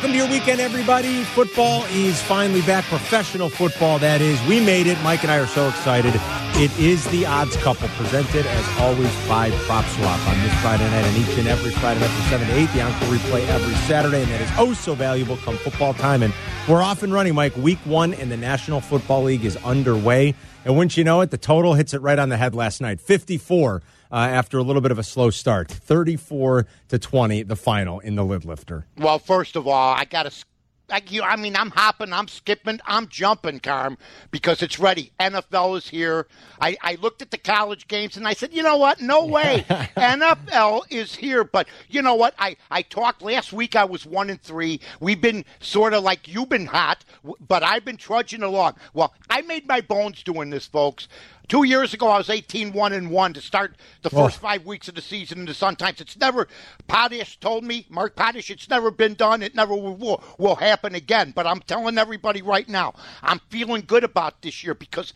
Welcome to your weekend, everybody. Football is finally back. Professional football, that is. We made it. Mike and I are so excited. It is the odds couple, presented as always by Prop Swap on this Friday night and each and every Friday night from 7 to 8. The Encore replay every Saturday, and that is oh so valuable come football time. And we're off and running, Mike. Week one in the National Football League is underway. And wouldn't you know it, the total hits it right on the head last night 54 uh, after a little bit of a slow start. 34 to 20, the final in the lid lifter. Well, first of all, I got to. I, you, I mean, I'm hopping, I'm skipping, I'm jumping, Carm, because it's ready. NFL is here. I, I looked at the college games and I said, you know what? No way. NFL is here. But you know what? I, I talked last week. I was one and three. We've been sort of like you've been hot, but I've been trudging along. Well, I made my bones doing this, folks. Two years ago, I was 18 1 and 1 to start the oh. first Oh. five weeks of the season in the Sun Times. It's never, Potash told me, Mark Potash, it's never been done. It never will, will happen again. But I'm telling everybody right now, I'm feeling good about this year because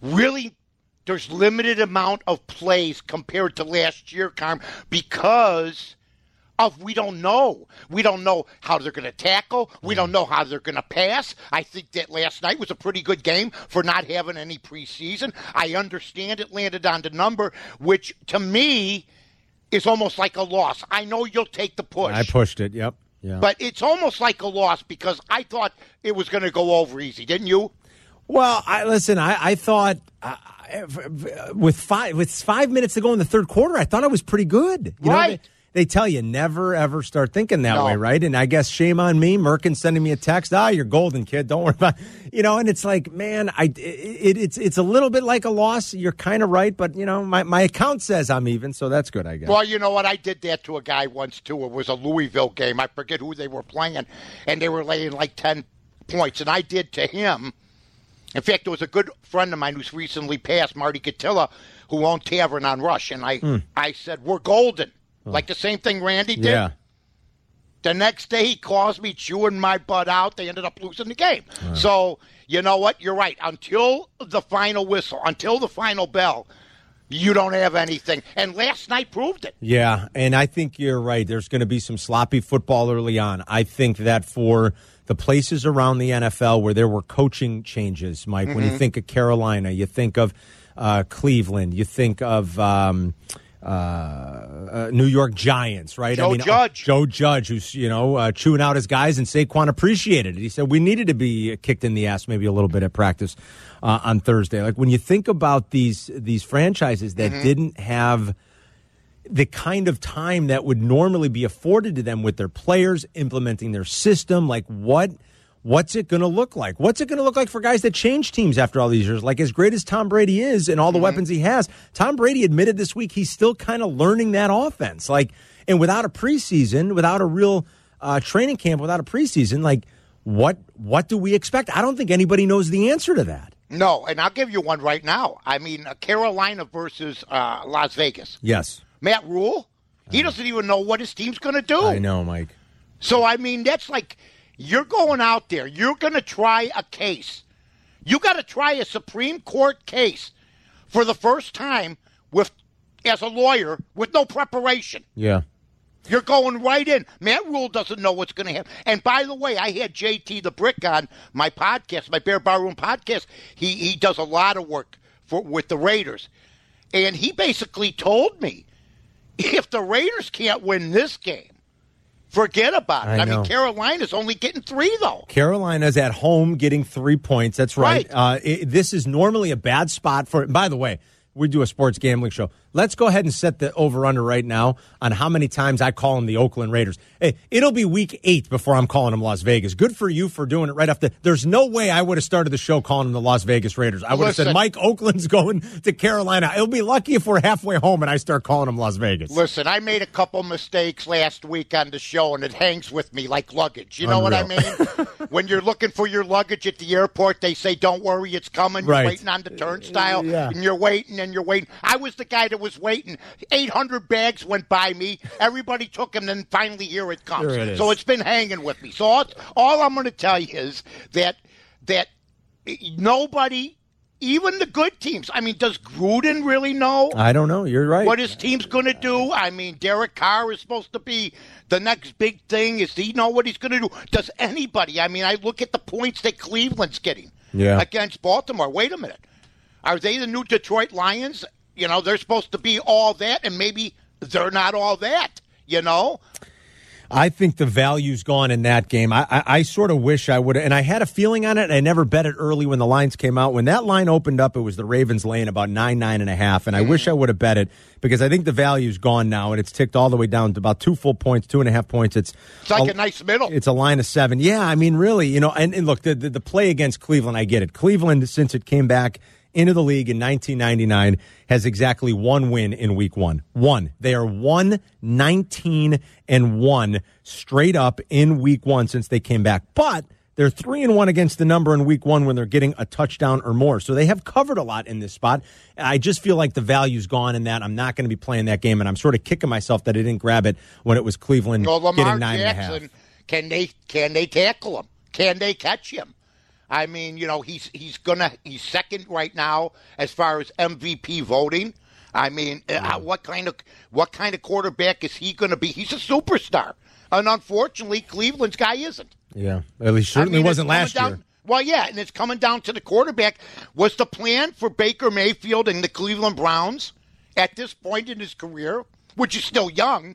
really there's limited amount of plays compared to last year, Carm, because of we don't know. We don't know how they're going to tackle. We don't know how they're going to pass. I think that last night was a pretty good game for not having any preseason. I understand it landed on the number, which to me is almost like a loss. I know you'll take the push. I pushed it, yep. Yeah. but it's almost like a loss because I thought it was going to go over easy, didn't you? Well, I listen. I, I thought uh, with five with five minutes to go in the third quarter, I thought it was pretty good. You Right. they, they tell you never ever start thinking that No. way, right? And I guess shame on me. Merkin sending me a text. Ah, you're golden, kid. Don't worry about. You know, and it's like, man, I it, it, it's it's a little bit like a loss. You're kind of right, but you know, my my account says I'm even, so that's good, I guess. Well, you know what? I did that to a guy once too. It was a Louisville game. I forget who they were playing, and they were laying like ten points. And I did to him. In fact, there was a good friend of mine who's recently passed, Marty Catilla, who owned Tavern on Rush, and I I said we're golden, like the same thing Randy did. yeah. The next day, he calls me chewing my butt out. They ended up losing the game. So, you know what? You're right. Until the final whistle, until the final bell, you don't have anything. And last night proved it. Yeah, and I think you're right. There's going to be some sloppy football early on. I think that for the places around the NFL where there were coaching changes, Mike, when Mm-hmm. you think of Carolina, you think of uh, Cleveland, you think of. Um, uh, uh, New York Giants, right? Joe uh, Judge. Joe Judge, who's you know uh, chewing out his guys, and Saquon appreciated it. He said we needed to be kicked in the ass maybe a little bit at practice uh, on Thursday. Like when you think about these these franchises that didn't have the kind of time that would normally be afforded to them with their players implementing their system like what what's it going to look like? What's it going to look like for guys that change teams after all these years? Like as great as tom brady is and all the weapons he has tom brady admitted this week he's still kind of learning that offense. Like and without a preseason without a real uh, training camp without a preseason like what what do we expect? I don't think anybody knows the answer to that. No, and I'll give you one right now. I mean, uh, Carolina versus uh, Las Vegas. yes. Matt Rhule, he doesn't even know what his team's going to do. i know mike. So, I mean, that's like you're going out there, you're going to try a case. You got to try a Supreme Court case for the first time with as a lawyer with no preparation. yeah You're going right in. Matt Rhule doesn't know what's going to happen. And by the way, I had JT the Brick on my podcast, my Bear Barroom podcast. He he does a lot of work for with the Raiders, and he basically told me if the Raiders can't win this game, forget about it. I I, mean, Carolina's only getting three though. Carolina's at home getting three points. That's right. Right. Uh, it, this is normally a bad spot for. By the way, we do a sports gambling show. Let's go ahead and set the over under right now on how many times I call them the Oakland Raiders. Hey, it'll be week eight before I'm calling them Las Vegas. Good for you for doing it right after. There's no way I would have started the show calling them the Las Vegas Raiders. I would have said Mike Oakland's going to Carolina. It'll be lucky if we're halfway home and I start calling them Las Vegas. Listen, I made a couple mistakes last week on the show, and it hangs with me like luggage. You know Unreal. what I mean? when you're looking for your luggage at the airport, they say, "Don't worry, it's coming." You're waiting on the turnstile, yeah. and you're waiting and you're waiting. I was the guy that was waiting. 800 bags went by me. Everybody took them, and finally here it comes. it so it's been hanging with me. So all, all I'm going to tell you is that that nobody even the good teams. I mean, does Gruden really know? I don't know. You're right. What his team's going to do? I mean, Derek Carr is supposed to be the next big thing. Is he know what he's going to do? Does anybody? I mean, I look at the points that Cleveland's getting yeah. against Baltimore. Wait a minute. Are they the new Detroit Lions? You know, they're supposed to be all that, and maybe they're not all that. You know, I think the value's gone in that game. I, I, I sort of wish I would, have and I had a feeling on it. I never bet it early when the lines came out. When that line opened up, it was the Ravens laying about nine, nine and a half, and I mm-hmm. wish I would have bet it because I think the value's gone now, and it's ticked all the way down to about two full points, two and a half points. It's it's like a, a nice middle. It's a line of seven. Yeah, I mean, really, you know, and, and look, the, the the play against Cleveland, I get it. Cleveland, since it came back into the league in 1999 has exactly one win in week one. One. They are 1 19 and 1 straight up in week one since they came back. But they're 3 and 1 against the number in week one when they're getting a touchdown or more. So they have covered a lot in this spot. I just feel like the value's gone in that. I'm not going to be playing that game, and I'm sort of kicking myself that I didn't grab it when it was Cleveland well, getting nine Jackson, and a half. Can they, can they tackle him? Can they catch him? I mean, you know, he's he's gonna he's second right now as far as MVP voting. I mean, uh, what kind of what kind of quarterback is he going to be? He's a superstar, and unfortunately, Cleveland's guy isn't. Yeah, at least certainly I mean, wasn't last down, year. Well, yeah, and it's coming down to the quarterback. Was the plan for Baker Mayfield and the Cleveland Browns at this point in his career, which is still young,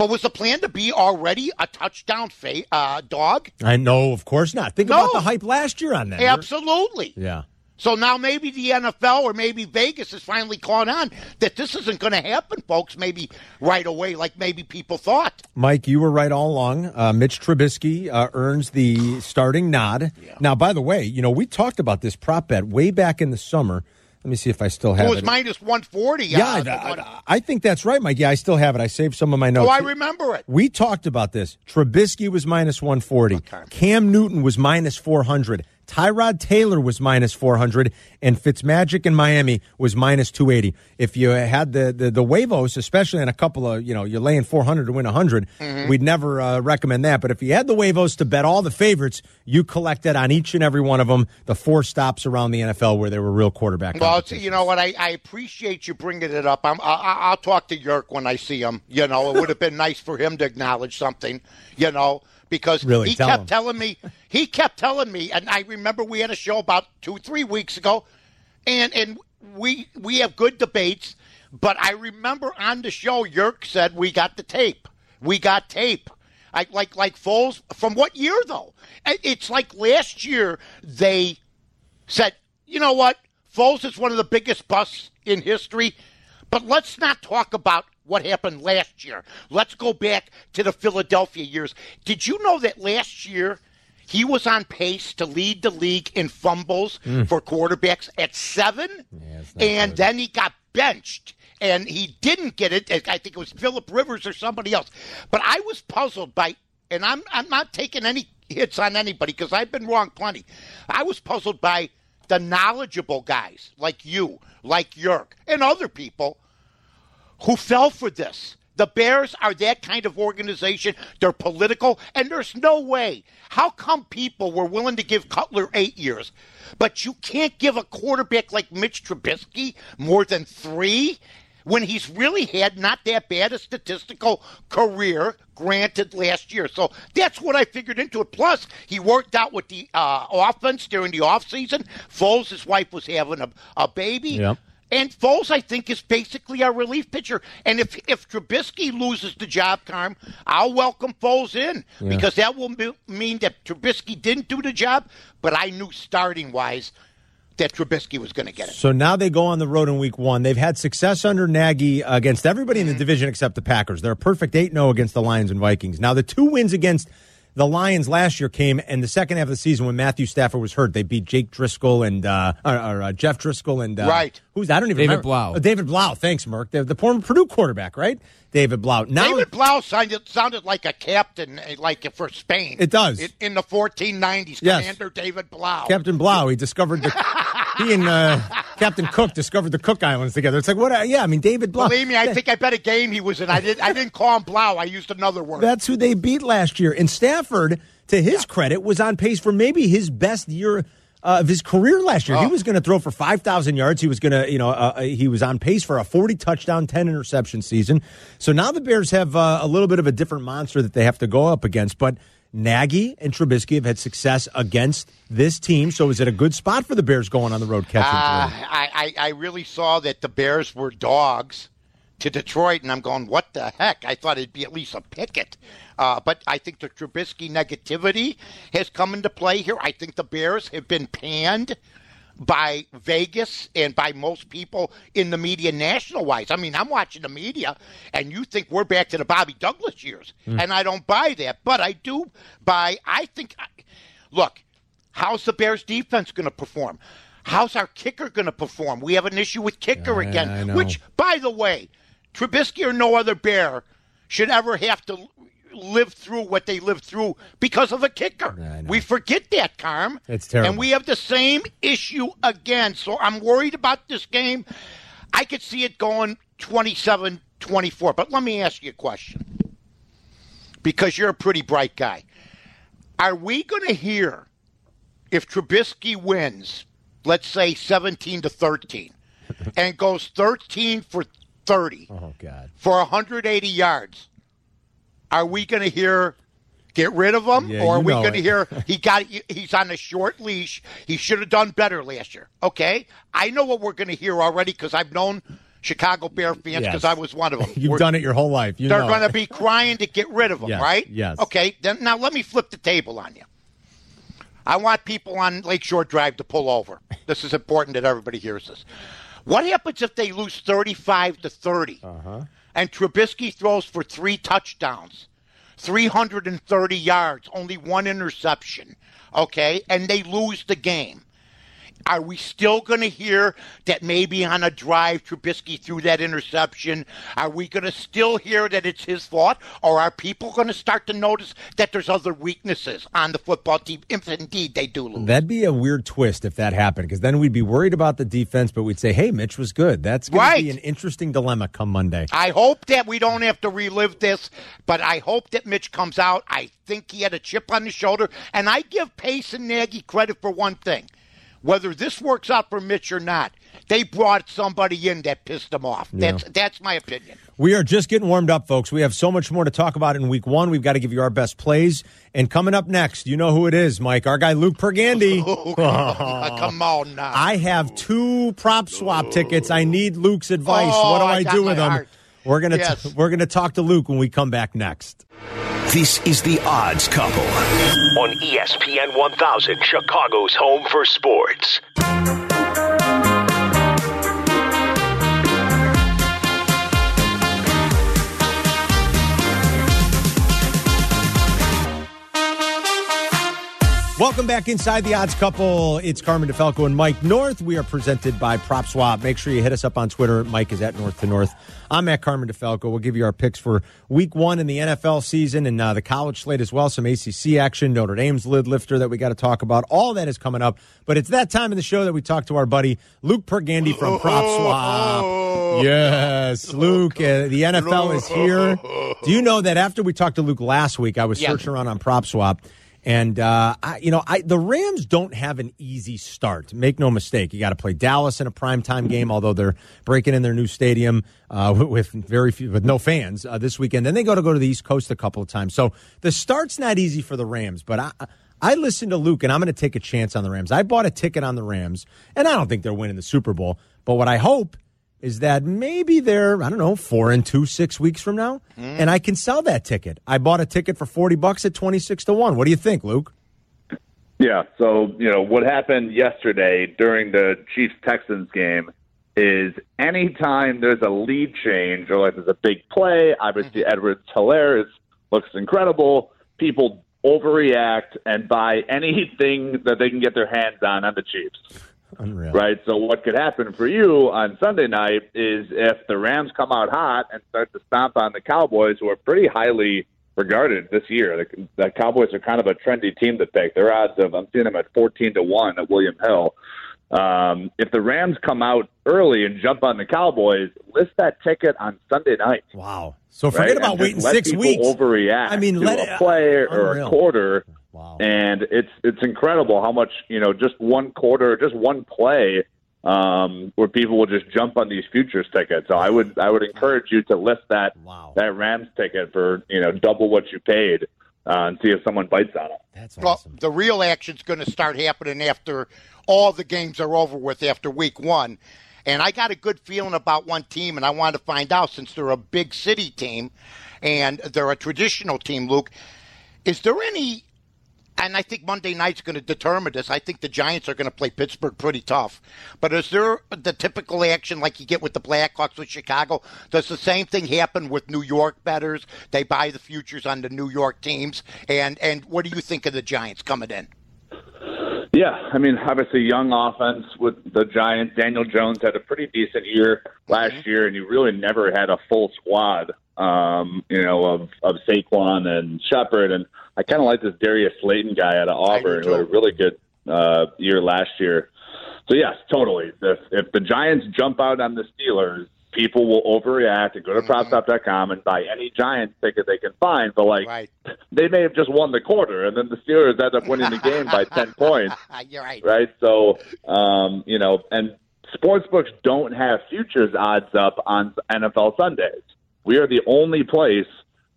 but was the plan to be already a touchdown fa- uh, dog? I know, of course not. Think no. about the hype last year on that. Absolutely. Yeah. So now maybe the NFL or maybe Vegas has finally caught on that this isn't going to happen, folks, maybe right away, like maybe people thought. Mike, you were right all along. Uh, Mitch Trubisky uh, earns the starting nod. Yeah. Now, by the way, you know, we talked about this prop bet way back in the summer. Let me see if I still have it. Was it was minus 140. Yeah, uh, I, I, think that's right, Mike. Yeah, I still have it. I saved some of my notes. Oh, I remember it. We talked about this. Trubisky was minus 140. Okay. Cam Newton was minus 400. Tyrod Taylor was minus 400, and Fitzmagic in Miami was minus 280. If you had the, the, the Wavos, especially in a couple of, you know, you're laying 400 to win 100, mm-hmm. we'd never uh, recommend that. But if you had the Wavos to bet all the favorites, you collected on each and every one of them the four stops around the NFL where there were real quarterback. Well, you know what? I, I appreciate you bringing it up. I'm, I, will talk to Yerk when I see him. You know, it would have been nice for him to acknowledge something, you know because really? he Tell kept him. telling me he kept telling me and I remember we had a show about 2 3 weeks ago and and we we have good debates but I remember on the show Yerk said we got the tape. We got tape. I, like like Foles from what year though? It's like last year they said, "You know what? Foles is one of the biggest busts in history." But let's not talk about what happened last year. Let's go back to the Philadelphia years. Did you know that last year he was on pace to lead the league in fumbles mm. for quarterbacks at seven? Yeah, and good. then he got benched and he didn't get it. I think it was Philip Rivers or somebody else. But I was puzzled by, and I'm I'm not taking any hits on anybody because I've been wrong plenty. I was puzzled by the knowledgeable guys like you, like Yerk, and other people who fell for this. The Bears are that kind of organization. They're political, and there's no way. How come people were willing to give Cutler eight years, but you can't give a quarterback like Mitch Trubisky more than three when he's really had not that bad a statistical career, granted, last year? So that's what I figured into it. Plus, he worked out with the uh, offense during the offseason. Foles, his wife, was having a, a baby. Yep. And Foles, I think, is basically our relief pitcher. And if if Trubisky loses the job, Carm, I'll welcome Foles in yeah. because that will be, mean that Trubisky didn't do the job. But I knew starting wise that Trubisky was going to get it. So now they go on the road in week one. They've had success under Nagy against everybody in the mm-hmm. division except the Packers. They're a perfect 8 0 against the Lions and Vikings. Now, the two wins against the Lions last year came in the second half of the season when Matthew Stafford was hurt. They beat Jake Driskel and uh, or, or, uh, Jeff Driskel and uh, right. Who's I don't even David remember. Blough. Uh, David Blough. Thanks, Merck. The, the former Purdue quarterback, right? David Blough. Now David Blough sounded, sounded like a captain, uh, like for Spain. It does. in, in the 1490s. Yes. Commander David Blough. Captain Blough. He discovered the. he and uh, Captain Cook discovered the Cook Islands together. It's like what? Yeah, I mean David Blough. Believe me, I think I bet a game he was in. I didn't. I didn't call him Blough. I used another word. That's who they beat last year. And Stafford, to his credit, was on pace for maybe his best year uh, of his career last year. He Oh. was going to throw for 5,000 yards. He was going to, you know, uh, he was on pace for a 40 touchdown, 10 interception season. So now the Bears have uh, a little bit of a different monster that they have to go up against. But Nagy and Trubisky have had success against this team. So is it a good spot for the Bears going on the road catching? Uh. I, I, I really saw that the Bears were dogs to Detroit, and I'm going, what the heck? I thought it'd be at least a picket. Uh, but I think the Trubisky negativity has come into play here. I think the Bears have been panned by Vegas and by most people in the media national wise. I mean, I'm watching the media and you think we're back to the Bobby Douglass years. Mm. And I don't buy that. But I do buy, I think, look, how's the Bears defense going to perform? How's our kicker going to perform? We have an issue with kicker I again, which, by the way, Trubisky or no other Bear should ever have to live through what they lived through because of a kicker. We forget that, Carm. It's terrible. And we have the same issue again. So I'm worried about this game. I could see it going 27 24. But let me ask you a question because you're a pretty bright guy. Are we going to hear if Trubisky wins, let's say 17 to 13, and goes 13 for 30 oh, God. for 180 yards? Are we going to hear get rid of him, Yeah, or are we going to hear he got he's on a short leash? He should have done better last year. Okay, I know what we're going to hear already because I've known Chicago Bear fans because Yes. I was one of them. You've We're- done it your whole life. You they're going to be crying to get rid of him, Yes, right? yes. Okay, then now let me flip the table on you. I want people on Lakeshore Drive to pull over. This is important that everybody hears this. What happens if they lose 35 to 30 Uh-huh. And Trubisky throws for three touchdowns, 330 yards, only one interception, okay, and they lose the game? Are we still going to hear that maybe on a drive Trubisky threw that interception? Are we going to still hear that it's his fault? Or are people going to start to notice that there's other weaknesses on the football team if indeed they do lose? That'd be a weird twist if that happened, because then we'd be worried about the defense, but we'd say, "Hey, Mitch was good." That's going Right. to be an interesting dilemma come Monday. I hope that we don't have to relive this, but I hope that Mitch comes out. I think he had a chip on his shoulder, and I give Pace and Nagy credit for one thing. Whether this works out for Mitch or not, they brought somebody in that pissed them off. That's that's my opinion. We are just getting warmed up, folks. We have so much more to talk about in Week One. We've got to give you our best plays, and coming up next, you know who it is, Mike, our guy Luke Pergandy. Uh, come on now. I have two prop swap tickets. I need Luke's advice. Oh, what do I I, do with them? heart. We're gonna Yes. t- we're gonna talk to Luke when we come back next. This is The Odds Couple on ESPN 1000, Chicago's home for sports. Welcome back inside the odds couple. It's Carmen DeFalco and Mike North. We are presented by Prop Swap. Make sure you hit us up on Twitter. Mike is at North to North. I'm at Carmen DeFalco. We'll give you our picks for week one in the NFL season and uh, the college slate as well. Some ACC action, Notre Dame's lid lifter that we got to talk about. All that is coming up. But it's that time in the show that we talk to our buddy Luke Pergandy from Prop Swap. Yes, Luke. Uh, the NFL is here. Do you know that after we talked to Luke last week, I was Yeah. searching around on Prop Swap. And uh, I, you know, I, the Rams don't have an easy start. Make no mistake. You got to play Dallas in a primetime game, although they're breaking in their new stadium uh, with very few, with no fans uh, this weekend. Then they go to go to the East Coast a couple of times. So the start's not easy for the Rams. But I, I listened to Luke, and I'm going to take a chance on the Rams. I bought a ticket on the Rams, and I don't think they're winning the Super Bowl. But what I hope is that maybe they're I don't know four and two six weeks from now, and I can sell that ticket. I bought a ticket for forty bucks at twenty six to one. What do you think, Luke? Yeah. So, you know, what happened yesterday during the Chiefs Texans game is anytime there's a lead change or like there's a big play, obviously mm-hmm. Edwards Helaire looks incredible. People overreact and buy anything that they can get their hands on on the Chiefs. Unreal. Right. So what could happen for you on Sunday night is if the Rams come out hot and start to stomp on the Cowboys, who are pretty highly regarded this year. The, the Cowboys are kind of a trendy team to pick. Their odds of I'm seeing them at 14 to one at William Hill. Um, if the Rams come out early and jump on the Cowboys, list that ticket on Sunday night. Wow! So forget right? about waiting six weeks. Overreact. I mean, let a play or a quarter. Wow! And it's it's incredible how much you know. Just one quarter, just one play um, where people will just jump on these futures tickets. So I would I would encourage you to list that wow. that Rams ticket for you know double what you paid. Uh, and see if someone bites on it. That's awesome. Well, the real action's going to start happening after all the games are over with after week one. And I got a good feeling about one team, and I want to find out since they're a big city team and they're a traditional team, Luke. Is there any and I think Monday night's going to determine this. I think the Giants are going to play Pittsburgh pretty tough. But is there the typical action like you get with the Blackhawks with Chicago? Does the same thing happen with New York betters? They buy the futures on the New York teams. And and what do you think of the Giants coming in? Yeah, I mean, obviously, young offense with the Giants. Daniel Jones had a pretty decent year last mm-hmm. year, and you really never had a full squad, um, you know, of of Saquon and Shepard, and I kind of like this Darius Slayton guy out of Auburn who had a really good uh, year last year. So yes, totally. If, if the Giants jump out on the Steelers, people will overreact and go to mm-hmm. propswap.com and buy any Giants ticket they can find. But like, right. they may have just won the quarter, and then the Steelers end up winning the game by ten points. You're right. Right. So, um, you know, and sports books don't have futures odds up on NFL Sundays. We are the only place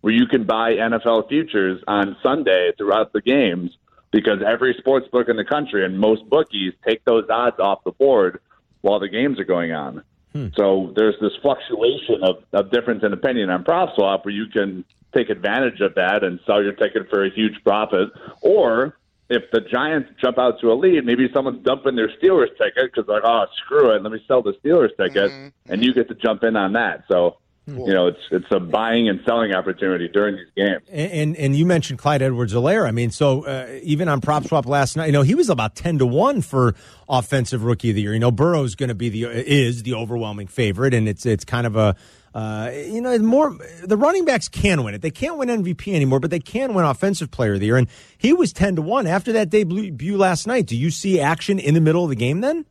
where you can buy NFL futures on Sunday throughout the games because every sports book in the country and most bookies take those odds off the board while the games are going on. Hmm. So there's this fluctuation of, of difference in opinion on prop swap where you can take advantage of that and sell your ticket for a huge profit. Or if the Giants jump out to a lead, maybe someone's dumping their Steelers ticket because like, oh, screw it, let me sell the Steelers ticket, mm-hmm. and you get to jump in on that. So Cool. You know, it's it's a buying and selling opportunity during these games. And and, and you mentioned Clyde Edwards-Helaire. I mean, so uh, even on prop swap last night, you know, he was about ten to one for offensive rookie of the year. You know, Burrow's going to be the is the overwhelming favorite, and it's it's kind of a uh, you know, more the running backs can win it. They can't win MVP anymore, but they can win Offensive Player of the Year. And he was ten to one after that debut last night. Do you see action in the middle of the game then?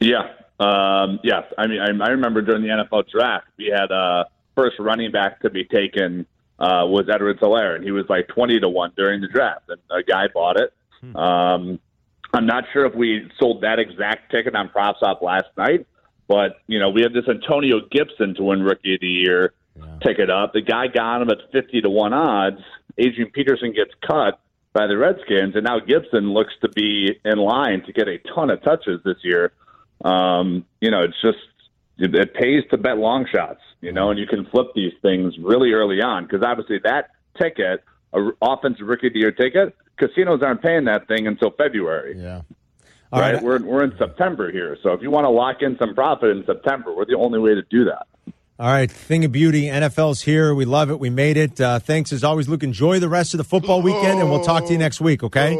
Yeah, um, yes, I mean I, I remember during the NFL draft we had uh, first running back to be taken uh, was Edwards-Helaire, and he was like twenty to one during the draft, and a guy bought it. Hmm. Um, I'm not sure if we sold that exact ticket on PropSwap last night, but you know we had this Antonio Gibson to win Rookie of the Year yeah. ticket up. The guy got him at fifty to one odds. Adrian Peterson gets cut by the Redskins, and now Gibson looks to be in line to get a ton of touches this year. Um, you know, it's just it, it pays to bet long shots, you know, and you can flip these things really early on because obviously that ticket, a offensive rookie of the year ticket, casinos aren't paying that thing until February. Yeah. All right, right. We're we're in September here, so if you want to lock in some profit in September, we're the only way to do that. All right, thing of beauty, NFL's here. We love it. We made it. Uh, thanks as always, Luke. Enjoy the rest of the football weekend, and we'll talk to you next week. Okay.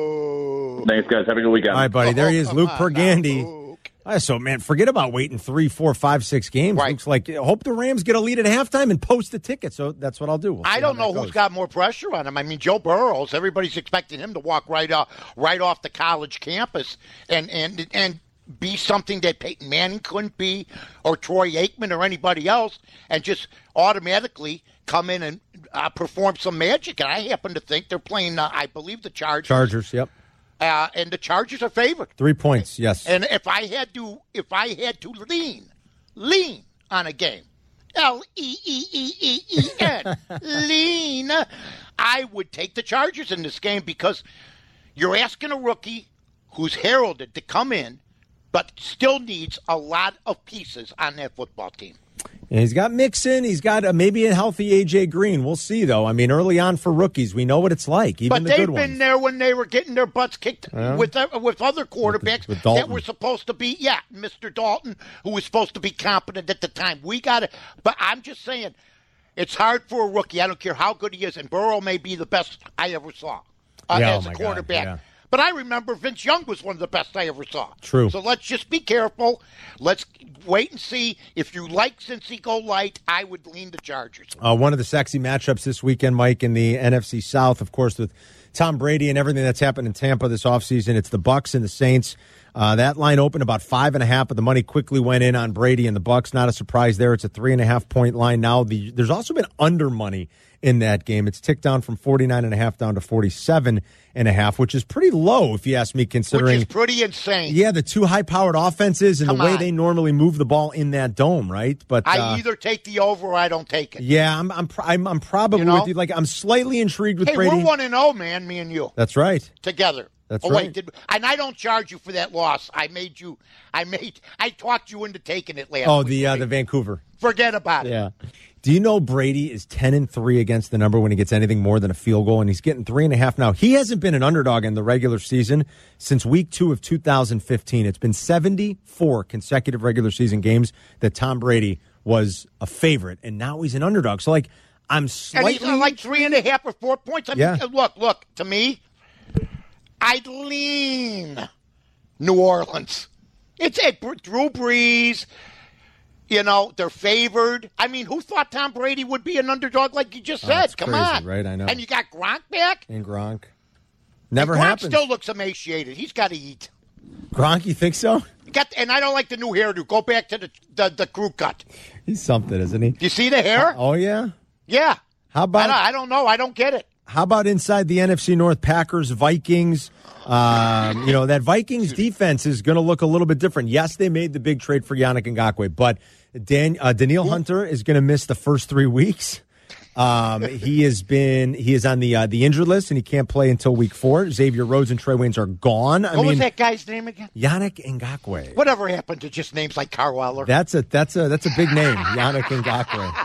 Thanks, guys. Have a good weekend. All right, buddy. There he is, Luke Pergandy. So, man, forget about waiting three, four, five, six games. Right. Looks like hope the Rams get a lead at halftime and post a ticket. So that's what I'll do. We'll I don't know who's got more pressure on him. I mean, Joe Burrows. Everybody's expecting him to walk right off, right off the college campus and and and be something that Peyton Manning couldn't be, or Troy Aikman, or anybody else, and just automatically come in and uh, perform some magic. And I happen to think they're playing. Uh, I believe the Chargers. Chargers. Yep. Uh, and the Chargers are favored. Three points, yes. And if I had to, if I had to lean, lean on a game, L E E E E E N, lean, I would take the Chargers in this game because you're asking a rookie who's heralded to come in, but still needs a lot of pieces on that football team. And he's got Mixon. He's got uh, maybe a healthy AJ Green. We'll see, though. I mean, early on for rookies, we know what it's like. Even but the they've been ones. there when they were getting their butts kicked with uh, with other quarterbacks with that were supposed to be. Yeah, Mr. Dalton, who was supposed to be competent at the time. We got it. But I'm just saying, it's hard for a rookie. I don't care how good he is, and Burrow may be the best I ever saw uh, Yeah, oh as my a God, quarterback. yeah. But I remember Vince Young was one of the best I ever saw. True. So let's just be careful. Let's wait and see. If you like Cincy go light, I would lean the Chargers. Uh, one of the sexy matchups this weekend, Mike, in the NFC South, of course, with Tom Brady and everything that's happened in Tampa this offseason. It's the Bucks and the Saints. Uh, that line opened about five and a half, but the money quickly went in on Brady and the Bucks. Not a surprise there. It's a three and a half point line now. The, there's also been under money in that game. It's ticked down from 49 and a half down to 47 and a half, which is pretty low if you ask me, considering Which is pretty insane. yeah, the two high powered offenses and Come the way on. they normally move the ball in that dome, right? But I uh, either take the over or I don't take it. yeah, I'm I'm I'm, I'm probably You know? with you. Like I'm slightly intrigued with Hey, Brady. we're one and zero, man. Me and you That's right. together. That's oh, right. Wait, did, and I don't charge you for that loss. I made you. I made. I talked you into taking it last. Oh, week, the uh, right? the Vancouver. Forget about it. Yeah. Do you know Brady is ten and three against the number when he gets anything more than a field goal, and he's getting three and a half now. He hasn't been an underdog in the regular season since week two of 2015. It's been 74 consecutive regular season games that Tom Brady was a favorite, and now he's an underdog. So like, I'm And slightly he's uh, like three and a half or four points. I mean, Yeah. uh, look, look. To me, I'd lean New Orleans. It's a Drew Brees. You know they're favored. I mean, who thought Tom Brady would be an underdog like you just said? it's Come crazy, on, right? I know. And you got Gronk back. and Gronk. Never Gronk happened. still looks emaciated. He's got to eat. Gronk, you think so? Got and I don't like the new hairdo. Go back to the the, the crew cut. He's something, isn't he? You see the hair? Oh yeah. Yeah. How I about don't, I don't know. I don't get it. How about inside the NFC North? Packers, Vikings. Um, you know that Vikings defense is going to look a little bit different. Yes, they made the big trade for Yannick Ngakoue, but Dan uh, Danielle Hunter is going to miss the first three weeks. Um, he has been he is on the uh, the injured list and he can't play until week four. Xavier Rhodes and Trae Waynes are gone. I What was that guy's name again? Yannick Ngakoue. Whatever happened to just names like Carweiler? That's a that's a that's a big name, Yannick Ngakoue.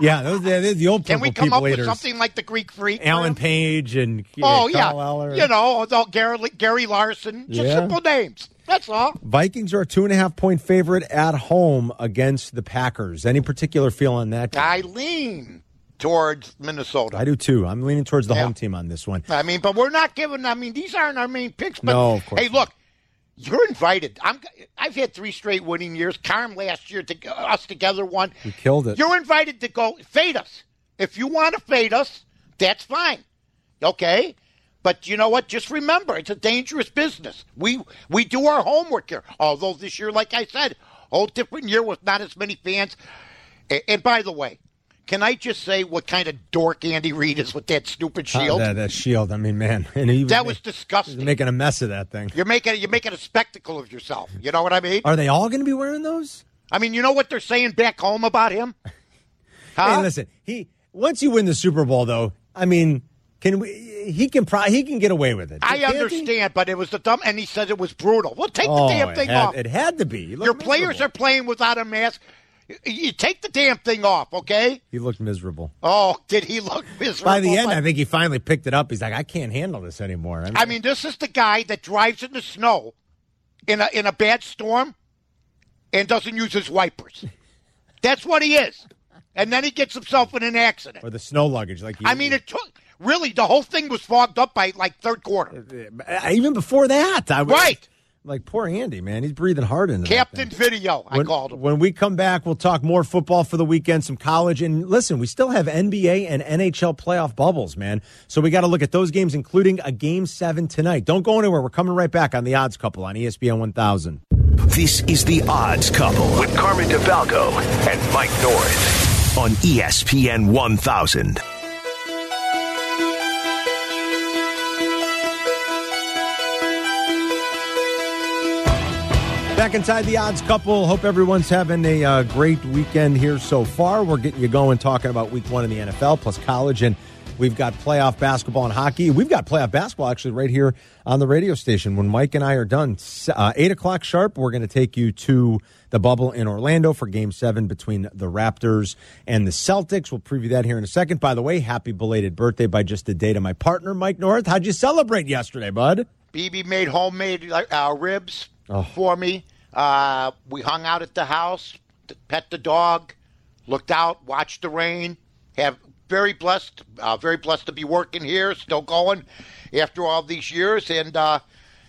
Yeah, those the old Can we come up with something like the Greek freak? Alan Page and Oh uh, yeah, you know, Gary, Gary Larson, just Yeah. simple names. That's all. Vikings are a two and a half point favorite at home against the Packers. Any particular feel on that? I lean towards Minnesota. I do too. I'm leaning towards the Yeah. home team on this one. I mean, but we're not giving. I mean, these aren't our main picks. But No, of course hey, look, you're invited. I'm. I've had three straight winning years. Carm last year, to, us together won. You killed it. You're invited to go fade us. If you want to fade us, that's fine. Okay? But you know what? Just remember, it's a dangerous business. We we do our homework here. Although this year, like I said, whole different year with not as many fans. A- And, by the way, can I just say what kind of dork Andy Reid is with that stupid shield? Uh, that, that shield. I mean, man, and that was disgusting. making a mess of that thing. You're making you're making a spectacle of yourself. You know what I mean? Are they all going to be wearing those? I mean, you know what they're saying back home about him? Huh? Hey, listen, he once you win the Super Bowl, though, I mean, can we? He can pro- he can get away with it. I Can't he? understand, but it was the dumb, and he said it was brutal. Well, take Oh, the damn thing had, off. it had to be. He Your players are playing without a mask. You- take the damn thing off, okay? He looked miserable. Oh, did he look miserable? By the end, I think he finally picked it up. He's like, I can't handle this anymore. I mean, this is the guy that drives in the snow in a in a bad storm and doesn't use his wipers. That's what he is. And then he gets himself in an accident. or the snow luggage, like you, I mean, it took really the whole thing was fogged up by like third quarter. Uh, even before that, I was Right. Like poor Andy, man, he's breathing hard into that Captain thing. Video, I When, called him. when we come back, we'll talk more football for the weekend, some college, and listen, we still have NBA and NHL playoff bubbles, man. So we got to look at those games, including a game seven tonight. Don't go anywhere. We're coming right back on the Odds Couple on ESPN 1000. This is the Odds Couple with Carmen DeFalco and Mike North on ESPN 1000. Back inside the odds couple. Hope everyone's having a uh, great weekend here so far. We're getting you going talking about week one in the NFL plus college and We've got playoff basketball and hockey. We've got playoff basketball actually right here on the radio station. When Mike and I are done, uh, 8 o'clock sharp, we're going to take you to the bubble in Orlando for game seven between the Raptors and the Celtics. We'll preview that here in a second. By the way, happy belated birthday by just a day to my partner, Mike North. How'd you celebrate yesterday, bud? BB made homemade uh, ribs oh. for me. Uh, we hung out at the house, pet the dog, looked out, watched the rain. Have very blessed, uh, very blessed to be working here, still going after all these years. And uh,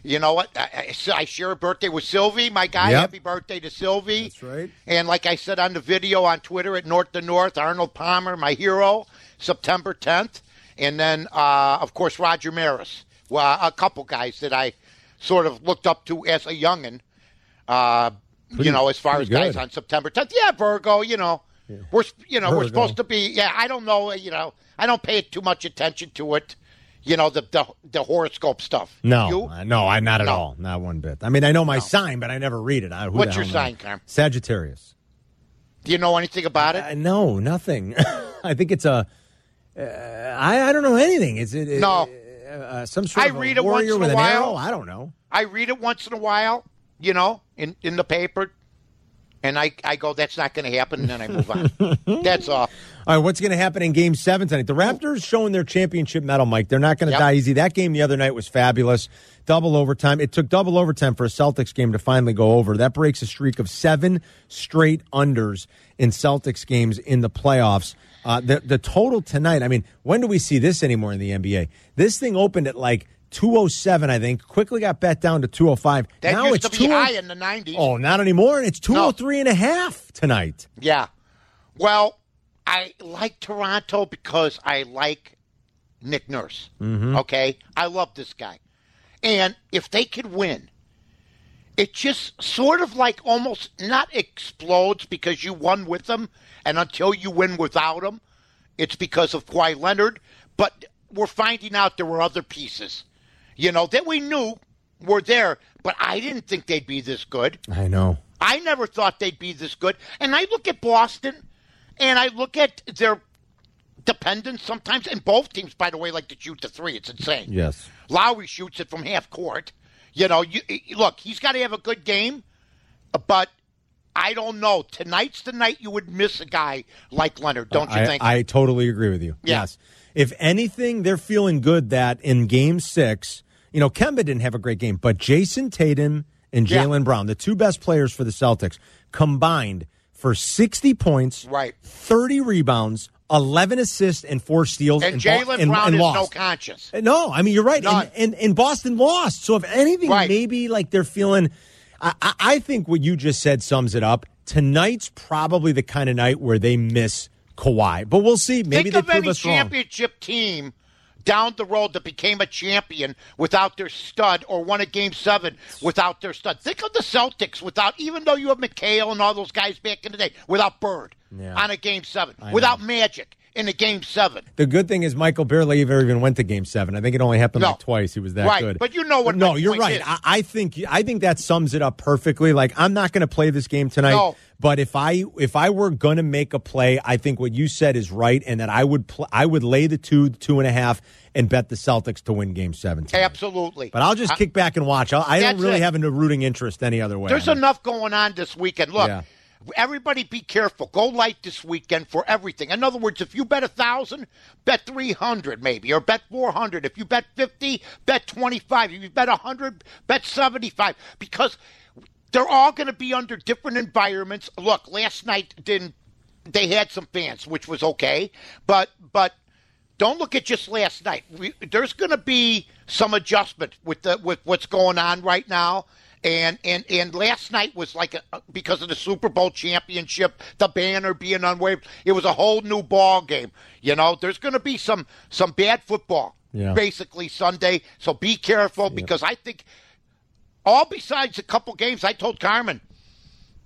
you know what? I, I, share a birthday with Sylvie, my guy. Yep. Happy birthday to Sylvie. That's right. And like I said on the video on Twitter at North to North, Arnold Palmer, my hero, September 10th. And then, uh, of course, Roger Maris. Well, a couple guys that I sort of looked up to as a youngin'. Uh, pretty, you know, as far as good. guys on September 10th. Yeah, Virgo, you know. Yeah. We're you know Virgo. we're supposed to be yeah I don't know you know I don't pay too much attention to it you know the the, the horoscope stuff. No? Uh, no, I not at no. all, not one bit. I mean, I know my no. sign, but I never read it. I, What's your sign, Carm? Sagittarius. Do you know anything about it? Uh, no, nothing. I think it's a. Uh, I I don't know anything. Is it, it no uh, some sort I of read it once in a while. I don't know. I read it once in a while. You know, in in the paper and I, I go, that's not going to happen, and then I move on. that's all. All right, what's going to happen in Game Seven tonight? The Raptors showing their championship medal, Mike. They're not going to yep. die easy. That game the other night was fabulous. Double overtime. It took double overtime for a Celtics game to finally go over. That breaks a streak of seven straight unders in Celtics games in the playoffs. Uh, the the total tonight. I mean, when do we see this anymore in the NBA? This thing opened at like 207, I think. Quickly got bet down to 205. That now used it's to be high in the 90s. Oh, not anymore. And it's 203 no. and a half tonight. Yeah. Well, I like Toronto because I like Nick Nurse. Mm-hmm. Okay? I love this guy. And if they could win, it just sort of like almost not explodes because you won with them, and until you win without them, it's because of Kawhi Leonard. But we're finding out there were other pieces you know, that we knew were there, but I didn't think they'd be this good. I know. I never thought they'd be this good. And I look at Boston and I look at their dependence sometimes, and both teams, by the way, like to shoot the three. It's insane. Yes. Lowry shoots it from half court. You know, you, eh, eh, look, he's got to have a good game, but I don't know. Tonight's the night you would miss a guy like Leonard, don't you I, think? I totally agree with you. Yeah. Yes. If anything, they're feeling good that in game six, you know, Kemba didn't have a great game, but Jayson Tatum and Jaylen yeah. Brown, the two best players for the Celtics, combined for 60 points, right. 30 rebounds, 11 assists, and four steals. And, and Jaylen Brown and is lost. no conscience. Uh, no, I mean, you're right. And, and, and, Boston lost. So, if anything, right. maybe like they're feeling. I, I think what you just said sums it up. Tonight's probably the kind of night where they miss Kawhi, but we'll see. Maybe Think they of prove any us championship wrong. team down the road that became a champion without their stud or won a game seven without their stud. Think of the Celtics without, even though you have McHale and all those guys back in the day, without Bird yeah. on a game seven, I without know. Magic in a game seven. The good thing is Michael barely ever even went to game seven. I think it only happened No. like twice. He was that right. good. But you know what No, you're right. I, I think I think that sums it up perfectly. Like I'm not going to play this game tonight. No. But if I if I were going to make a play, I think what you said is right, and that I would pl- I would lay the two two and a half and bet the Celtics to win Game Seven. tonight. Absolutely. But I'll just I- kick back and watch. I'll, I don't really it. have a rooting interest any other way. There's enough going on this weekend. Look, Yeah. everybody be careful. Go light this weekend for everything. In other words, if you bet a thousand, bet three hundred maybe, or bet four hundred. If you bet fifty, bet twenty five. If you bet hundred, bet seventy five. Because they're all going to be under different environments. Look, last night didn't they had some fans, which was okay, but but don't look at just last night. We, there's going to be some adjustment with the with what's going on right now. And and and last night was like a, because of the Super Bowl championship, the banner being unwaved. It was a whole new ball game. You know, there's going to be some some bad football Yeah. basically Sunday. So be careful because I think all besides a couple games, I told Carmen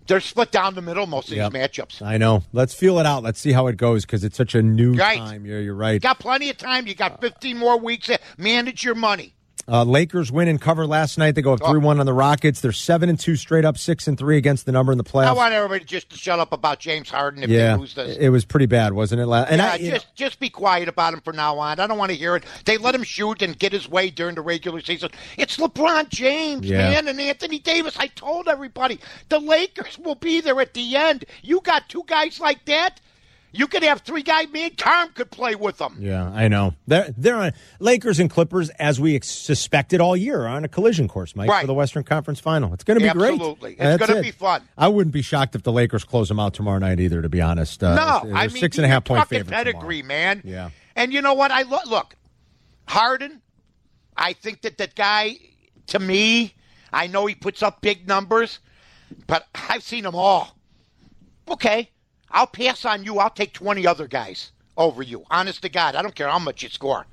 they're split down the middle most of Yep. these matchups. I know. Let's feel it out. Let's see how it goes because it's such a new Right. time. Yeah, you're right. You got plenty of time. You got 15 more weeks. Manage your money. Uh, Lakers win and cover last night. They go up Oh. three one on the Rockets. They're seven and two straight up, six and three against the number in the playoffs. I want everybody just to shut up about James Harden if yeah, they lose this. it was pretty bad, wasn't it? And yeah, I, you know- just just be quiet about him from now on. I don't want to hear it. They let him shoot and get his way during the regular season. It's LeBron James, Yeah. man, and Anthony Davis. I told everybody the Lakers will be there at the end. You got two guys like that. You could have three guys. Me and Carm could play with them. Yeah, I know. They're they're on Lakers and Clippers, as we ex- suspected all year, are on a collision course, Mike, Right. for the Western Conference Final. It's going to be great. Absolutely. It's gonna it. be fun. I wouldn't be shocked if the Lakers close them out tomorrow night either. To be honest, uh, No, they're I mean six and a half point favorite. pedigree, man. Yeah. And you know what? I lo- look, Harden. I think that that guy, to me, I know he puts up big numbers, but I've seen them all. Okay, I'll pass on you. I'll take twenty other guys over you. Honest to God, I don't care how much you score.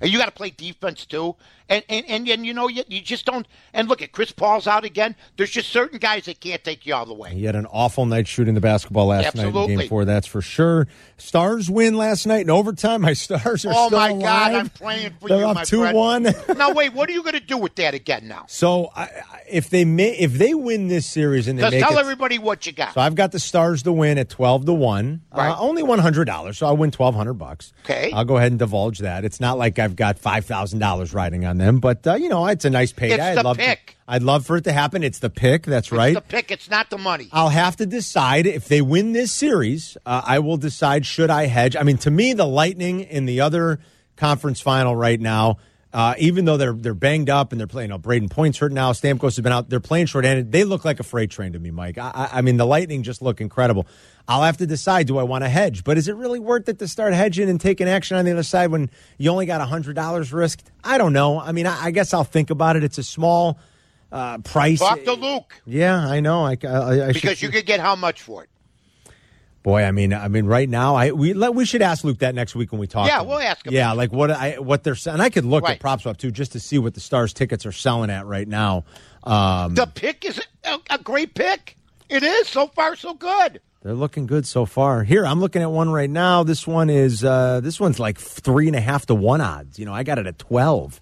And you got to play defense too, and and and, and you know you, you just don't. And look at Chris Paul's out again. There's just certain guys that can't take you all the way. He had an awful night shooting the basketball last night in Absolutely. Game Four. That's for sure. Stars win last night in overtime. My Stars are Oh still my alive. God, I'm praying for They're you, up two one. now wait, what are you going to do with that again now? so I, I- if they may, if they win this series and they Just tell it, everybody what you got. So I've got the Stars to win at twelve to one. Right. Uh, only one hundred dollars, so I'll win twelve hundred bucks. Okay. I'll go ahead and divulge that. It's not like I've got five thousand dollars riding on them, but uh, you know it's a nice payday. It's I'd love pick. To, I'd love for it to happen. It's the pick. That's It's right. the pick. It's not the money. I'll have to decide if they win this series. Uh, I will decide should I hedge. I mean, to me, the Lightning in the other conference final right now, uh, even though they're they're banged up and they're playing, you know, Brayden Point's hurt now, Stamkos has been out. They're playing shorthanded. They look like a freight train to me, Mike. I, I, mean, the Lightning just look incredible. I'll have to decide: do I want to hedge? But is it really worth it to start hedging and taking action on the other side when you only got hundred dollars risked? I don't know. I mean, I, I guess I'll think about it. It's a small uh, price. Talk to Luke Yeah, I know. I, I, I should- because you could get how much for it? Boy, I mean, I mean, right now, I we let, we should ask Luke that next week when we talk. Yeah, we'll ask him. Yeah, like what I what they're and I could look Right. at swap too just to see what the Stars tickets are selling at right now. Um, The pick is a, a great pick. It is so far so good. they're looking good so far. Here, I'm looking at one right now. This one is uh, this one's like three and a half to one odds. You know, I got it at twelve.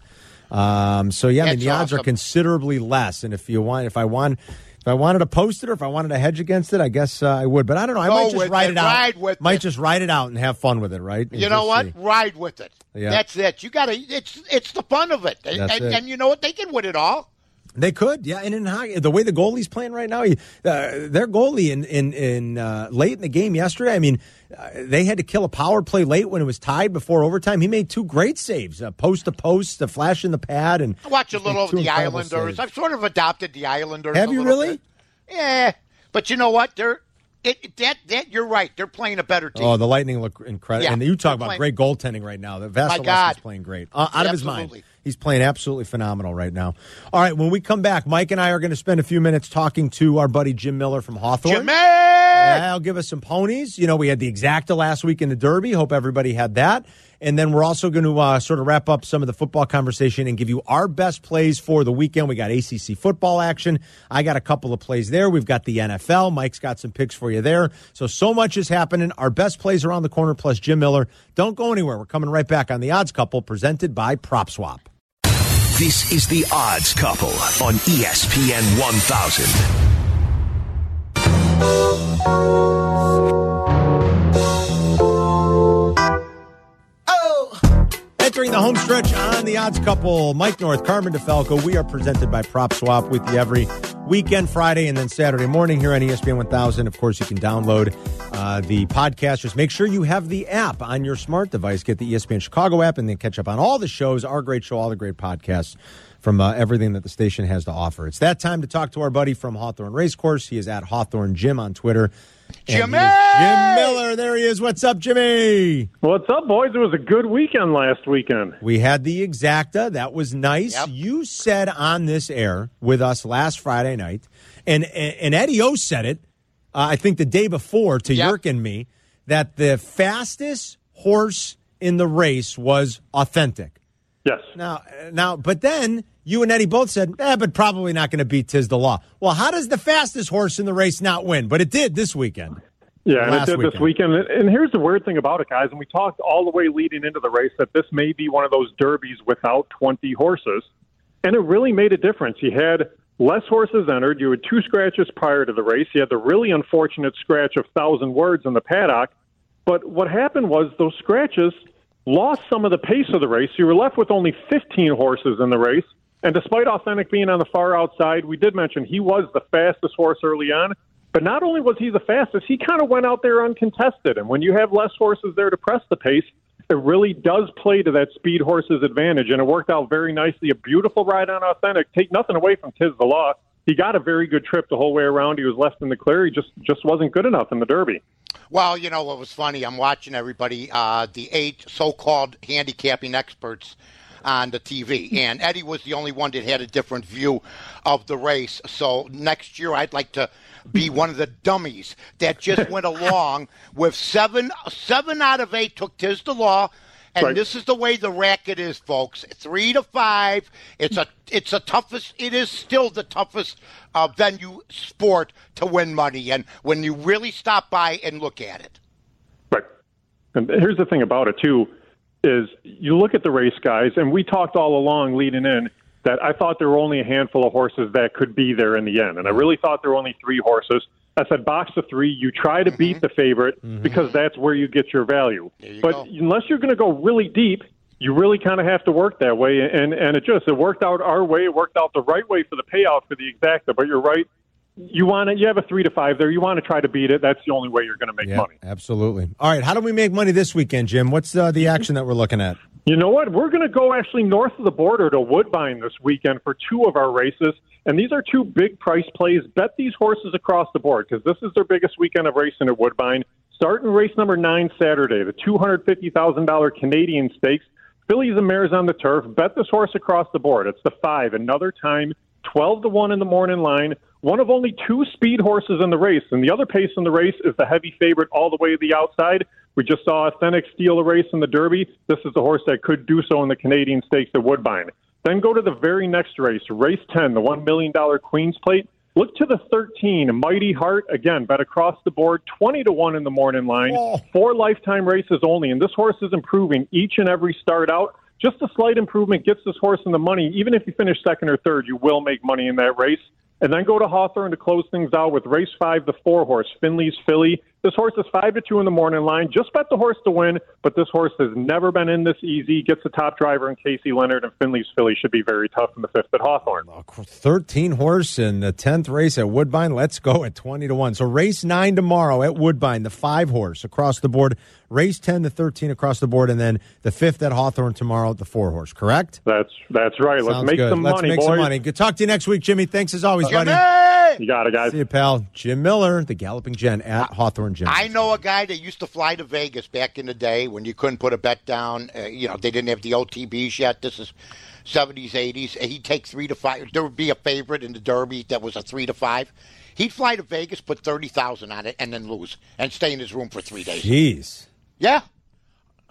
Um, so yeah, I mean the odds are considerably less. And if you want, if I want. If I wanted to post it or if I wanted to hedge against it, I guess uh, I would. But I don't know. I Go might just write it. it out. Ride with might it. just write it out and have fun with it, right? And You know what? see. Ride with it. Yeah. That's it. You got to. It's it's the fun of it. And, it. and you know what? They can win it all. They could, yeah. And in hockey, the way the goalie's playing right now, he, uh, their goalie in in, in uh, late in the game yesterday. I mean, uh, they had to kill a power play late when it was tied before overtime. He made two great saves, uh, post to post, a flash in the pad, and I watch a little of the Islanders. saves. I've sort of adopted the Islanders. Have you really? bit. Yeah, but you know what? They're it, that that you're right. They're playing a better team. Oh, the Lightning look incredible, Yeah, and you talk about playing- great goaltending right now. The Vasilevskiy's playing great, uh, out of his mind. Absolutely. He's playing absolutely phenomenal right now. All right, when we come back, Mike and I are going to spend a few minutes talking to our buddy Jim Miller from Hawthorne. Jimmy! I'll give us some ponies. You know, we had the exacta last week in the Derby. Hope everybody had that. And then we're also going to uh, sort of wrap up some of the football conversation and give you our best plays for the weekend. We got ACC football action. I got a couple of plays there. We've got the NFL. Mike's got some picks for you there. So, so much is happening. Our best plays around the corner, plus Jim Miller. Don't go anywhere. We're coming right back on the odds couple presented by Prop Swap. This is the Odds Couple on ESPN 1000. Oh entering the home stretch on the odds couple, Mike North, Carmen DeFalco. We are presented by Prop Swap with you every weekend, Friday, and then Saturday morning here on ESPN 1000. Of course, you can download uh, the podcast. Just make sure you have the app on your smart device. Get the ESPN Chicago app and then catch up on all the shows, our great show, all the great podcasts from uh, everything that the station has to offer. It's that time to talk to our buddy from Hawthorne Racecourse. He is at Hawthorne Jim on Twitter. Jimmy! Jim Miller. There he is. What's up, Jimmy? What's up, boys? It was a good weekend last weekend. We had the exacta. That was nice. Yep. You said on this air with us last Friday night, and and Eddie O said it. Uh, I think the day before to Yep. Yerk and me that the fastest horse in the race was Authentic. Yes. Now, now, but then you and Eddie both said, eh, but probably not going to beat Tiz the Law. Well, how does the fastest horse in the race not win? But it did this weekend. Yeah, and it did this weekend. And here's the weird thing about it, guys. And we talked all the way leading into the race that this may be one of those derbies without 20 horses. and it really made a difference. You had less horses entered. You had two scratches prior to the race. You had the really unfortunate scratch of Thousand Words in the paddock. But what happened was those scratches lost some of the pace of the race. You were left with only 15 horses in the race. And despite Authentic being on the far outside, we did mention he was the fastest horse early on. But not only was he the fastest, he kind of went out there uncontested. And when you have less horses there to press the pace, it really does play to that speed horse's advantage. And it worked out very nicely. A beautiful ride on Authentic. Take nothing away from Tiz the Law. He got a very good trip the whole way around. He was left in the clear. He just just wasn't good enough in the Derby. Well, you know what was funny? I'm watching everybody, uh, the eight so-called handicapping experts on the TV, and Eddie was the only one that had a different view of the race. So next year, I'd like to be one of the dummies that just went along with seven seven out of eight took Tiz the Law. And Right. this is the way the racket is, folks. Three to five. It's a it's a toughest. It is still the toughest uh, venue sport to win money. And when you really stop by and look at it, Right. And here's the thing about it too, is you look at the race guys, and we talked all along leading in that I thought there were only a handful of horses that could be there in the end, and I really thought there were only three horses. I said box of three. You try to beat mhm. the favorite mhm. because that's where you get your value. you But go. unless you're going to go really deep, you really kind of have to work that way, and and it just it worked out our way. It worked out the right way for the payout for the exacta. But you're right. You want to. You have a three to five there. You want to try to beat it. That's the only way you're going to make Yeah, money. absolutely. All right, how do we make money this weekend, Jim? What's uh, the action that we're looking at? You know what? We're going to go actually north of the border to Woodbine this weekend for two of our races. And these are two big price plays. Bet these horses across the board because this is their biggest weekend of racing at Woodbine. Starting race number nine Saturday, the $250,000 Canadian Stakes. Fillies and mares on the turf. Bet this horse across the board. It's the five. Another time, 12 to 1 in the morning line. One of only two speed horses in the race. And the other pace in the race is the heavy favorite all the way to the outside. We just saw Authentic steal a race in the Derby. This is the horse that could do so in the Canadian Stakes at Woodbine. Then go to the very next race, race 10, the $1 million Queen's Plate. Look to the 13, Mighty Heart. Again, bet across the board, 20 to 1 in the morning line. Four lifetime races only. And this horse is improving each and every start out. Just a slight improvement gets this horse in the money. Even if you finish second or third, you will make money in that race. And then go to Hawthorne to close things out with race five, the four horse, Finley's Philly. This horse is five to two in the morning line. Just bet the horse to win, but this horse has never been in this easy. Gets the top driver in Casey Leonard, and Finley's Philly should be very tough in the fifth at Hawthorne. 13 horse in the 10th race at Woodbine. Let's go at 20 to 1. So race 9 tomorrow at Woodbine, the 5 horse across the board. Race 10 to 13 across the board and then the 5th at Hawthorne tomorrow at the 4 horse, correct? That's that's right. Let's make good. some Let's money, make boys. some money. Good talk to you next week, Jimmy. Thanks as always, buddy. Jimmy! You got it, guys. See you, pal. Jim Miller, the Galloping Gen at Hawthorne Jim. I know a guy that used to fly to Vegas back in the day when you couldn't put a bet down. Uh, you know, they didn't have the OTBs yet. This is 70s, 80s. He'd take three to five. There would be a favorite in the Derby that was a three to five. He'd fly to Vegas, put 30000 on it, and then lose and stay in his room for three days. Jeez. Yeah.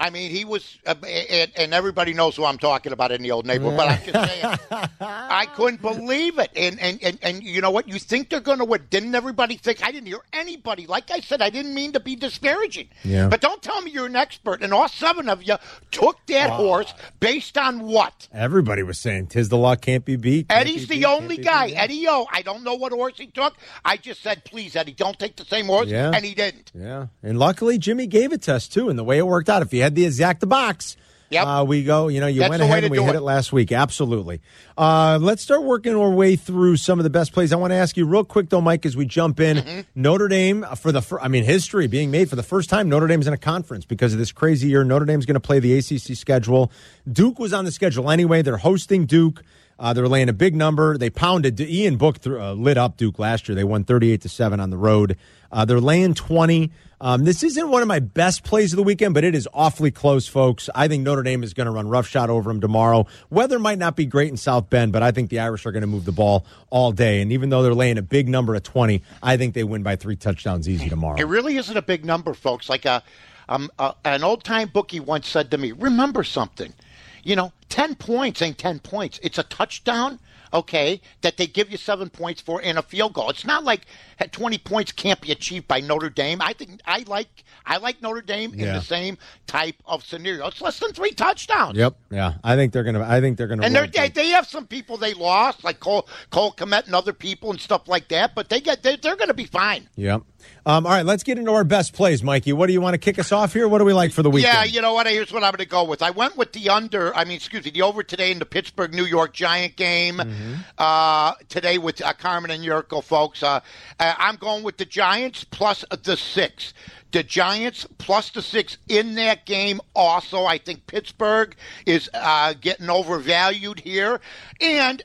I mean, he was, uh, and, and everybody knows who I'm talking about in the old neighborhood. But I'm just saying, I couldn't believe it. And and, and and you know what? You think they're going to win? Didn't everybody think? I didn't hear anybody. Like I said, I didn't mean to be disparaging. Yeah. But don't tell me you're an expert. And all seven of you took that horse based on what? Everybody was saying Tiz the Law can't be beat. can't Eddie's be the beat, can't only guy. beat. Eddie O. I don't know what horse he took. I just said, please, Eddie, don't take the same horse. Yeah. And he didn't. Yeah, and luckily Jimmy gave it to us too, and the way it worked out. If he had the exacta box, Yep. uh, we go. You know, you That's went ahead and we hit it. it last week. Absolutely. Uh, let's start working our way through some of the best plays. I want to ask you real quick though, Mike, as we jump in. Mm-hmm. Notre Dame uh, for the, fir- I mean, history being made for the first time. Notre Dame's in a conference because of this crazy year. Notre Dame's going to play the ACC schedule. Duke was on the schedule anyway. They're hosting Duke. Uh, they're laying a big number. They pounded Ian Book through, uh, lit up Duke last year. They won thirty-eight to seven on the road. Uh, they're laying twenty. Um, this isn't one of my best plays of the weekend, but it is awfully close, folks. I think Notre Dame is going to run roughshod over them tomorrow. Weather might not be great in South Bend, but I think the Irish are going to move the ball all day. And even though they're laying a big number at twenty, I think they win by three touchdowns easy tomorrow. It really isn't a big number, folks. Like a, um, uh, an old time bookie once said to me, "Remember something, you know, ten points ain't ten points. It's a touchdown, okay, that they give you seven points for in a field goal. It's not like 20 points can't be achieved by Notre Dame. I think I like I like Notre Dame Yeah. in the same type of scenario. It's less than three touchdowns. Yep. Yeah. I think they're gonna. I think they're gonna. And they're, they they have some people they lost, like Cole Cole Kmet and other people and stuff like that. But they get they, they're going to be fine. Yep. Um, all right, let's get into our best plays, Mikey. What do you want to kick us off here? What do we like for the weekend? Yeah, you know what? Here's what I'm going to go with. I went with the under. I mean, excuse me, the over today in the Pittsburgh New York Giant game Mm-hmm. uh, today with uh, Carmen and Jurko, folks. Uh, uh, I'm going with the Giants plus the six. The Giants plus the six in that game. Also, I think Pittsburgh is uh, getting overvalued here, and.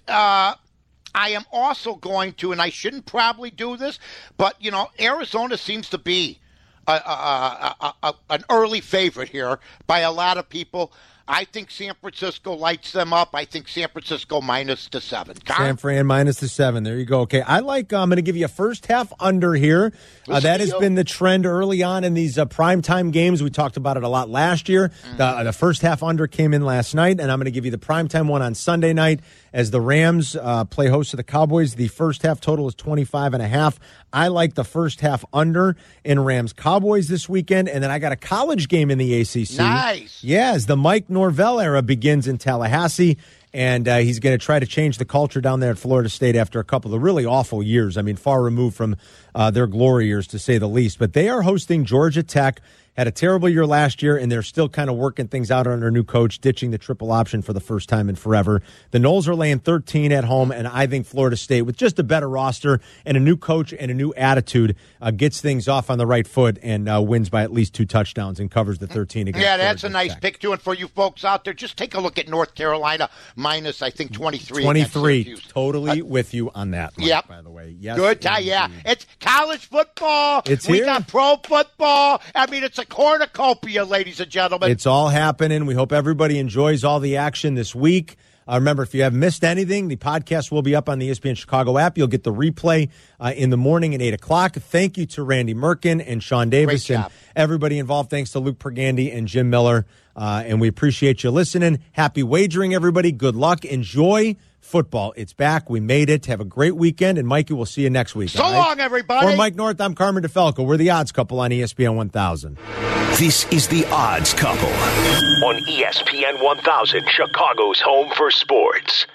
Uh, I am also going to, and I shouldn't probably do this, but you know, Arizona seems to be a, a, a, an early favorite here by a lot of people. I think San Francisco lights them up. I think San Francisco minus the seven. Con? San Fran minus the seven. There you go. Okay, I like. uh, I'm going to give you a first half under here. Uh, that has you. been the trend early on in these uh, primetime games. We talked about it a lot last year. The, Mm-hmm. the first half under came in last night, and I'm going to give you the primetime one on Sunday night as the Rams uh, play host to the Cowboys. The first half total is 25 and a half. I like the first half under in Rams Cowboys this weekend, and then I got a college game in the ACC. Nice. Yes, the Mike Norvell era begins in Tallahassee, and uh, he's going to try to change the culture down there at Florida State after a couple of really awful years. I mean, far removed from uh, their glory years, to say the least. But they are hosting Georgia Tech. Had a terrible year last year, and they're still kind of working things out under a new coach, ditching the triple option for the first time in forever. The Noles are laying 13 at home, and I think Florida State, with just a better roster and a new coach and a new attitude, uh, gets things off on the right foot and uh, wins by at least two touchdowns and covers the 13 again. Yeah, that's a nice Tech. pick too. And for you folks out there, just take a look at North Carolina minus, I think, 23. 23. Syracuse. Totally with you on that. Mike, Yep. By the way, yes. Good tie, yeah. It's college football. It's we here. got pro football. I mean, it's a cornucopia, ladies and gentlemen. It's all happening. We hope everybody enjoys all the action this week. Uh, remember, if you have missed anything, the podcast will be up on the ESPN Chicago app. You'll get the replay uh, in the morning at 8 o'clock. Thank you to Randy Merkin and Sean Davis and everybody involved. Thanks to Luke Pergandy and Jim Miller. Uh, and we appreciate you listening. Happy wagering, everybody. Good luck. Enjoy football. It's back. We made it. Have a great weekend. And Mikey, we'll see you next week. So all right? long, everybody. For Mike North, I'm Carmen DeFalco. We're the odds couple on ESPN 1000. This is The Odds Couple on ESPN 1000, Chicago's home for sports.